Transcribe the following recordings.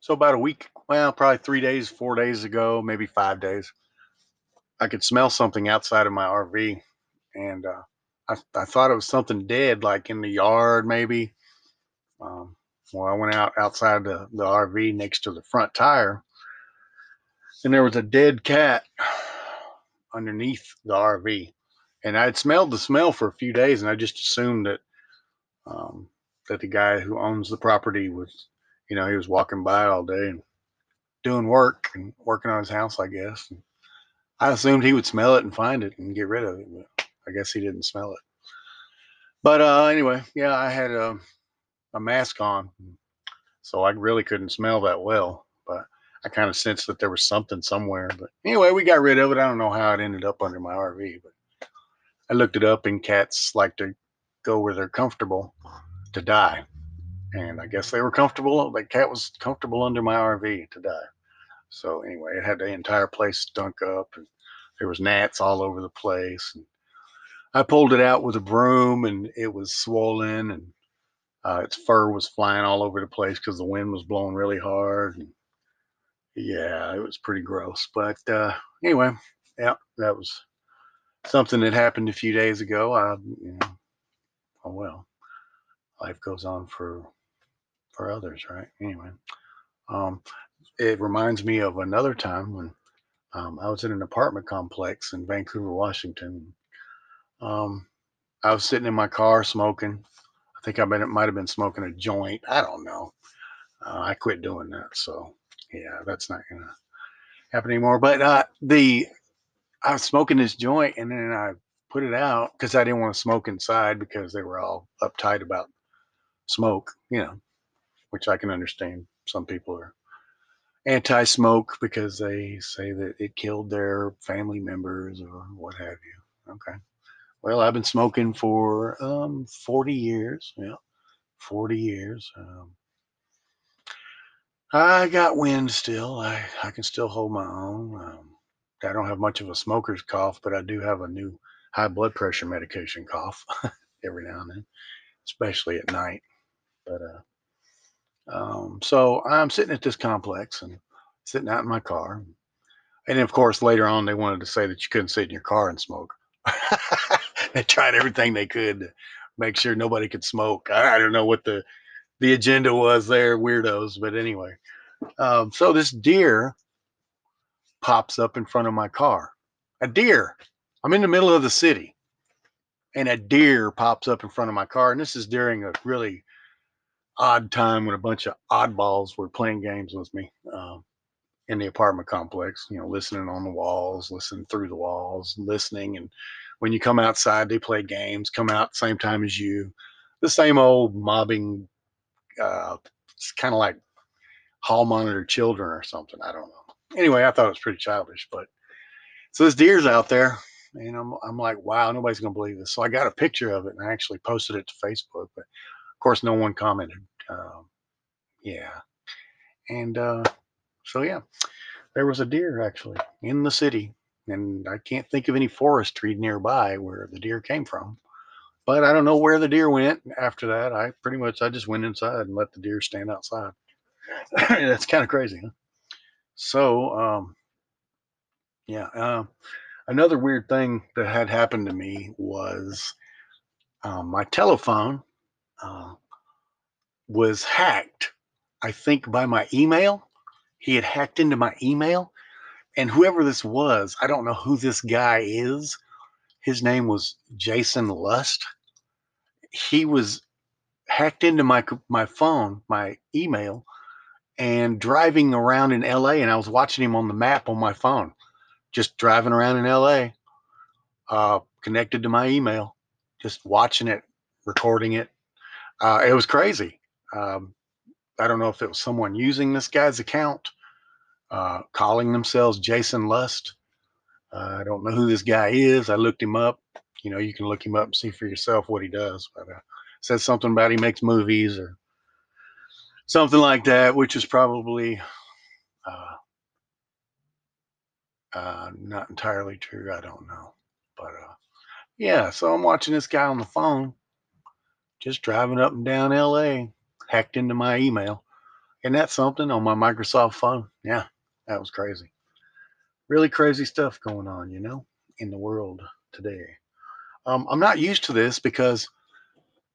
So about a week, well, probably three days, four days ago, maybe five days, I could smell something outside of my RV, and uh, I, I thought it was something dead, like in the yard, maybe. Um, well, I went out outside the, the RV next to the front tire, and there was a dead cat underneath the RV. And I had smelled the smell for a few days, and I just assumed that um, that the guy who owns the property was, you know, he was walking by all day and doing work and working on his house, I guess. And I assumed he would smell it and find it and get rid of it, but I guess he didn't smell it. But uh, anyway, yeah, I had a, a mask on, so I really couldn't smell that well. But I kind of sensed that there was something somewhere. But anyway, we got rid of it. I don't know how it ended up under my RV, but I looked it up, and cats like to go where they're comfortable to die. And I guess they were comfortable. The cat was comfortable under my RV to die. So anyway, it had the entire place stunk up, and there was gnats all over the place. And I pulled it out with a broom, and it was swollen, and uh, its fur was flying all over the place because the wind was blowing really hard. And yeah, it was pretty gross. But uh, anyway, yeah, that was something that happened a few days ago. I, you know, oh well, life goes on for for others, right? Anyway, um, it reminds me of another time when um, I was in an apartment complex in Vancouver, Washington. Um, I was sitting in my car smoking. I think I might have been smoking a joint. I don't know. Uh, I quit doing that, so yeah, that's not gonna happen anymore. But uh, the I was smoking this joint, and then I put it out because I didn't want to smoke inside because they were all uptight about smoke, you know, which I can understand. Some people are anti-smoke because they say that it killed their family members or what have you. Okay. Well, I've been smoking for um, 40 years. Yeah, 40 years. Um, I got wind still. I, I can still hold my own. Um, I don't have much of a smoker's cough, but I do have a new high blood pressure medication cough every now and then, especially at night. But uh, um, so I'm sitting at this complex and sitting out in my car. And of course, later on, they wanted to say that you couldn't sit in your car and smoke. they tried everything they could to make sure nobody could smoke. I, don't know what the the agenda was there, weirdos. But anyway, um, so this deer pops up in front of my car. A deer. I'm in the middle of the city, and a deer pops up in front of my car. And this is during a really odd time when a bunch of oddballs were playing games with me um, in the apartment complex. You know, listening on the walls, listening through the walls, listening. And when you come outside, they play games. Come out same time as you. The same old mobbing. Uh, it's kind of like hall monitor children or something. I don't know. Anyway, I thought it was pretty childish, but so this deer's out there, and I'm I'm like, wow, nobody's gonna believe this. So I got a picture of it and I actually posted it to Facebook, but of course, no one commented. Um, yeah, and uh, so yeah, there was a deer actually in the city, and I can't think of any forestry nearby where the deer came from. But I don't know where the deer went after that. I pretty much I just went inside and let the deer stand outside. That's kind of crazy. Huh? So, um, yeah. Uh, another weird thing that had happened to me was um, my telephone uh, was hacked. I think by my email. He had hacked into my email, and whoever this was, I don't know who this guy is. His name was Jason Lust. He was hacked into my my phone, my email, and driving around in LA, and I was watching him on the map on my phone, just driving around in LA, uh, connected to my email, just watching it, recording it. Uh, it was crazy. Um, I don't know if it was someone using this guy's account, uh, calling themselves Jason Lust. Uh, I don't know who this guy is. I looked him up. You know, you can look him up and see for yourself what he does. But uh, says something about he makes movies or something like that, which is probably uh, uh, not entirely true. I don't know, but uh, yeah. So I'm watching this guy on the phone, just driving up and down L.A., hacked into my email, And that's something on my Microsoft phone? Yeah, that was crazy. Really crazy stuff going on, you know, in the world today. Um, I'm not used to this because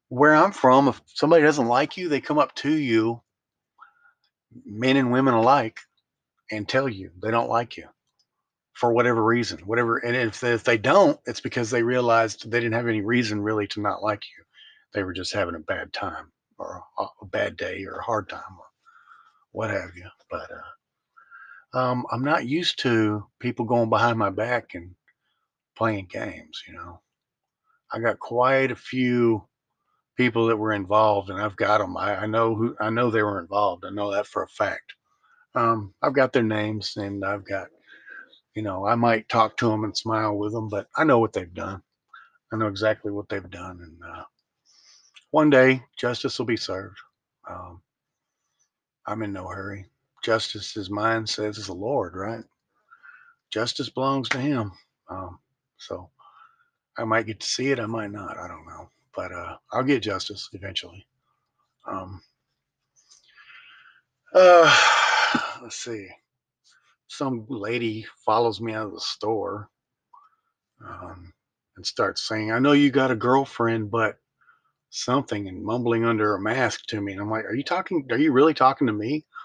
where I'm from, if somebody doesn't like you, they come up to you, men and women alike, and tell you they don't like you for whatever reason, whatever. And if if they don't, it's because they realized they didn't have any reason really to not like you. They were just having a bad time or a, bad day or a hard time or what have you. But uh, um, I'm not used to people going behind my back and playing games. You know, I got quite a few people that were involved, and I've got them. I, I know who I know they were involved. I know that for a fact. Um, I've got their names, and I've got, you know, I might talk to them and smile with them, but I know what they've done. I know exactly what they've done, and uh, one day justice will be served. Um, I'm in no hurry. Justice is mine, says the Lord, right? Justice belongs to Him. Um, so I might get to see it, I might not. I don't know, but uh, I'll get justice eventually. Um, uh, let's see. Some lady follows me out of the store um, and starts saying, "I know you got a girlfriend, but." Something and mumbling under a mask to me. And I'm like, Are you talking? Are you really talking to me?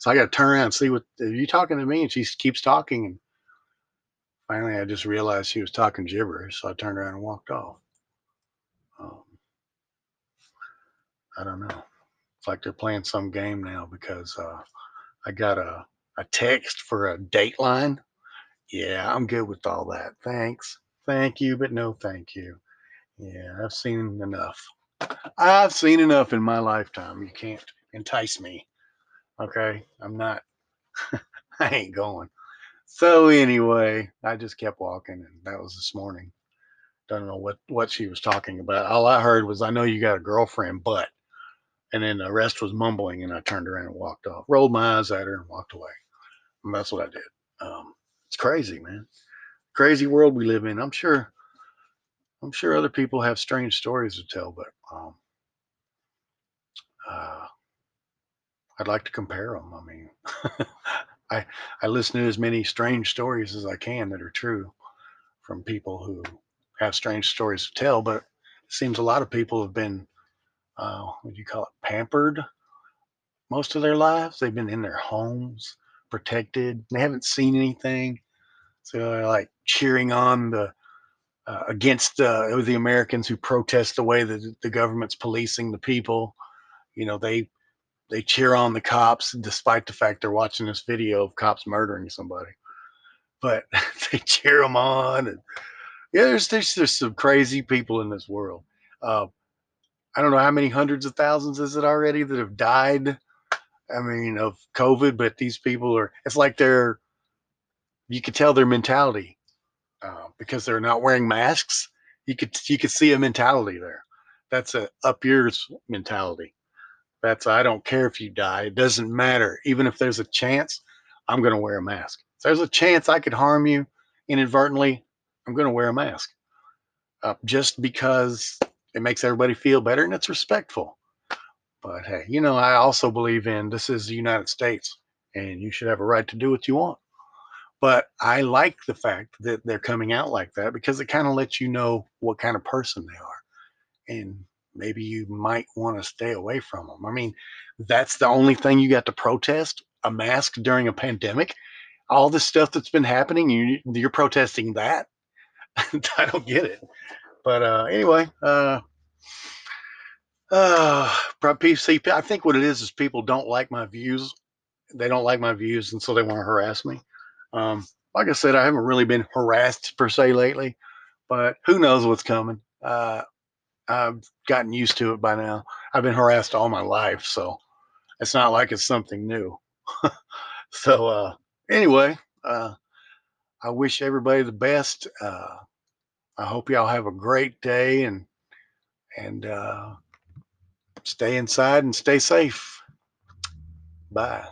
So I got to turn around and see what are you talking to me? And she keeps talking. And finally, I just realized she was talking gibberish. So I turned around and walked off. Um, I don't know. It's like they're playing some game now because uh, I got a, a text for a dateline. Yeah, I'm good with all that. Thanks. Thank you, but no thank you. Yeah, I've seen enough. I've seen enough in my lifetime. You can't entice me. Okay. I'm not, I ain't going. So anyway, I just kept walking and that was this morning. Don't know what, what she was talking about. All I heard was, I know you got a girlfriend, but, and then the rest was mumbling and I turned around and walked off, rolled my eyes at her and walked away. And that's what I did. Um, it's crazy, man. Crazy world we live in. I'm sure I'm sure other people have strange stories to tell, but um, uh, I'd like to compare them. I mean, I I listen to as many strange stories as I can that are true from people who have strange stories to tell. But it seems a lot of people have been, uh, what do you call it, pampered most of their lives. They've been in their homes, protected. They haven't seen anything, so they're like cheering on the uh, against uh, the Americans who protest the way that the government's policing the people. You know, they they cheer on the cops despite the fact they're watching this video of cops murdering somebody. But they cheer them on, and yeah, there's there's, there's some crazy people in this world. Uh, I don't know how many hundreds of thousands is it already that have died. I mean, of COVID, but these people are. It's like they're. You could tell their mentality uh, because they're not wearing masks. You could you could see a mentality there. That's a up yours mentality. That's I don't care if you die. It doesn't matter. Even if there's a chance, I'm going to wear a mask. If there's a chance I could harm you inadvertently, I'm going to wear a mask. Uh, just because it makes everybody feel better and it's respectful. But hey, you know, I also believe in this is the United States and you should have a right to do what you want. But I like the fact that they're coming out like that because it kind of lets you know what kind of person they are. And maybe you might want to stay away from them. I mean, that's the only thing you got to protest a mask during a pandemic. All this stuff that's been happening, you, you're protesting that. I don't get it. But uh, anyway, uh, uh, PC, I think what it is is people don't like my views. They don't like my views, and so they want to harass me. Um, like I said, I haven't really been harassed per se lately, but who knows what's coming. Uh, I've gotten used to it by now. I've been harassed all my life, so it's not like it's something new. so uh, anyway, uh, I wish everybody the best. Uh, I hope y'all have a great day and and uh, stay inside and stay safe. Bye.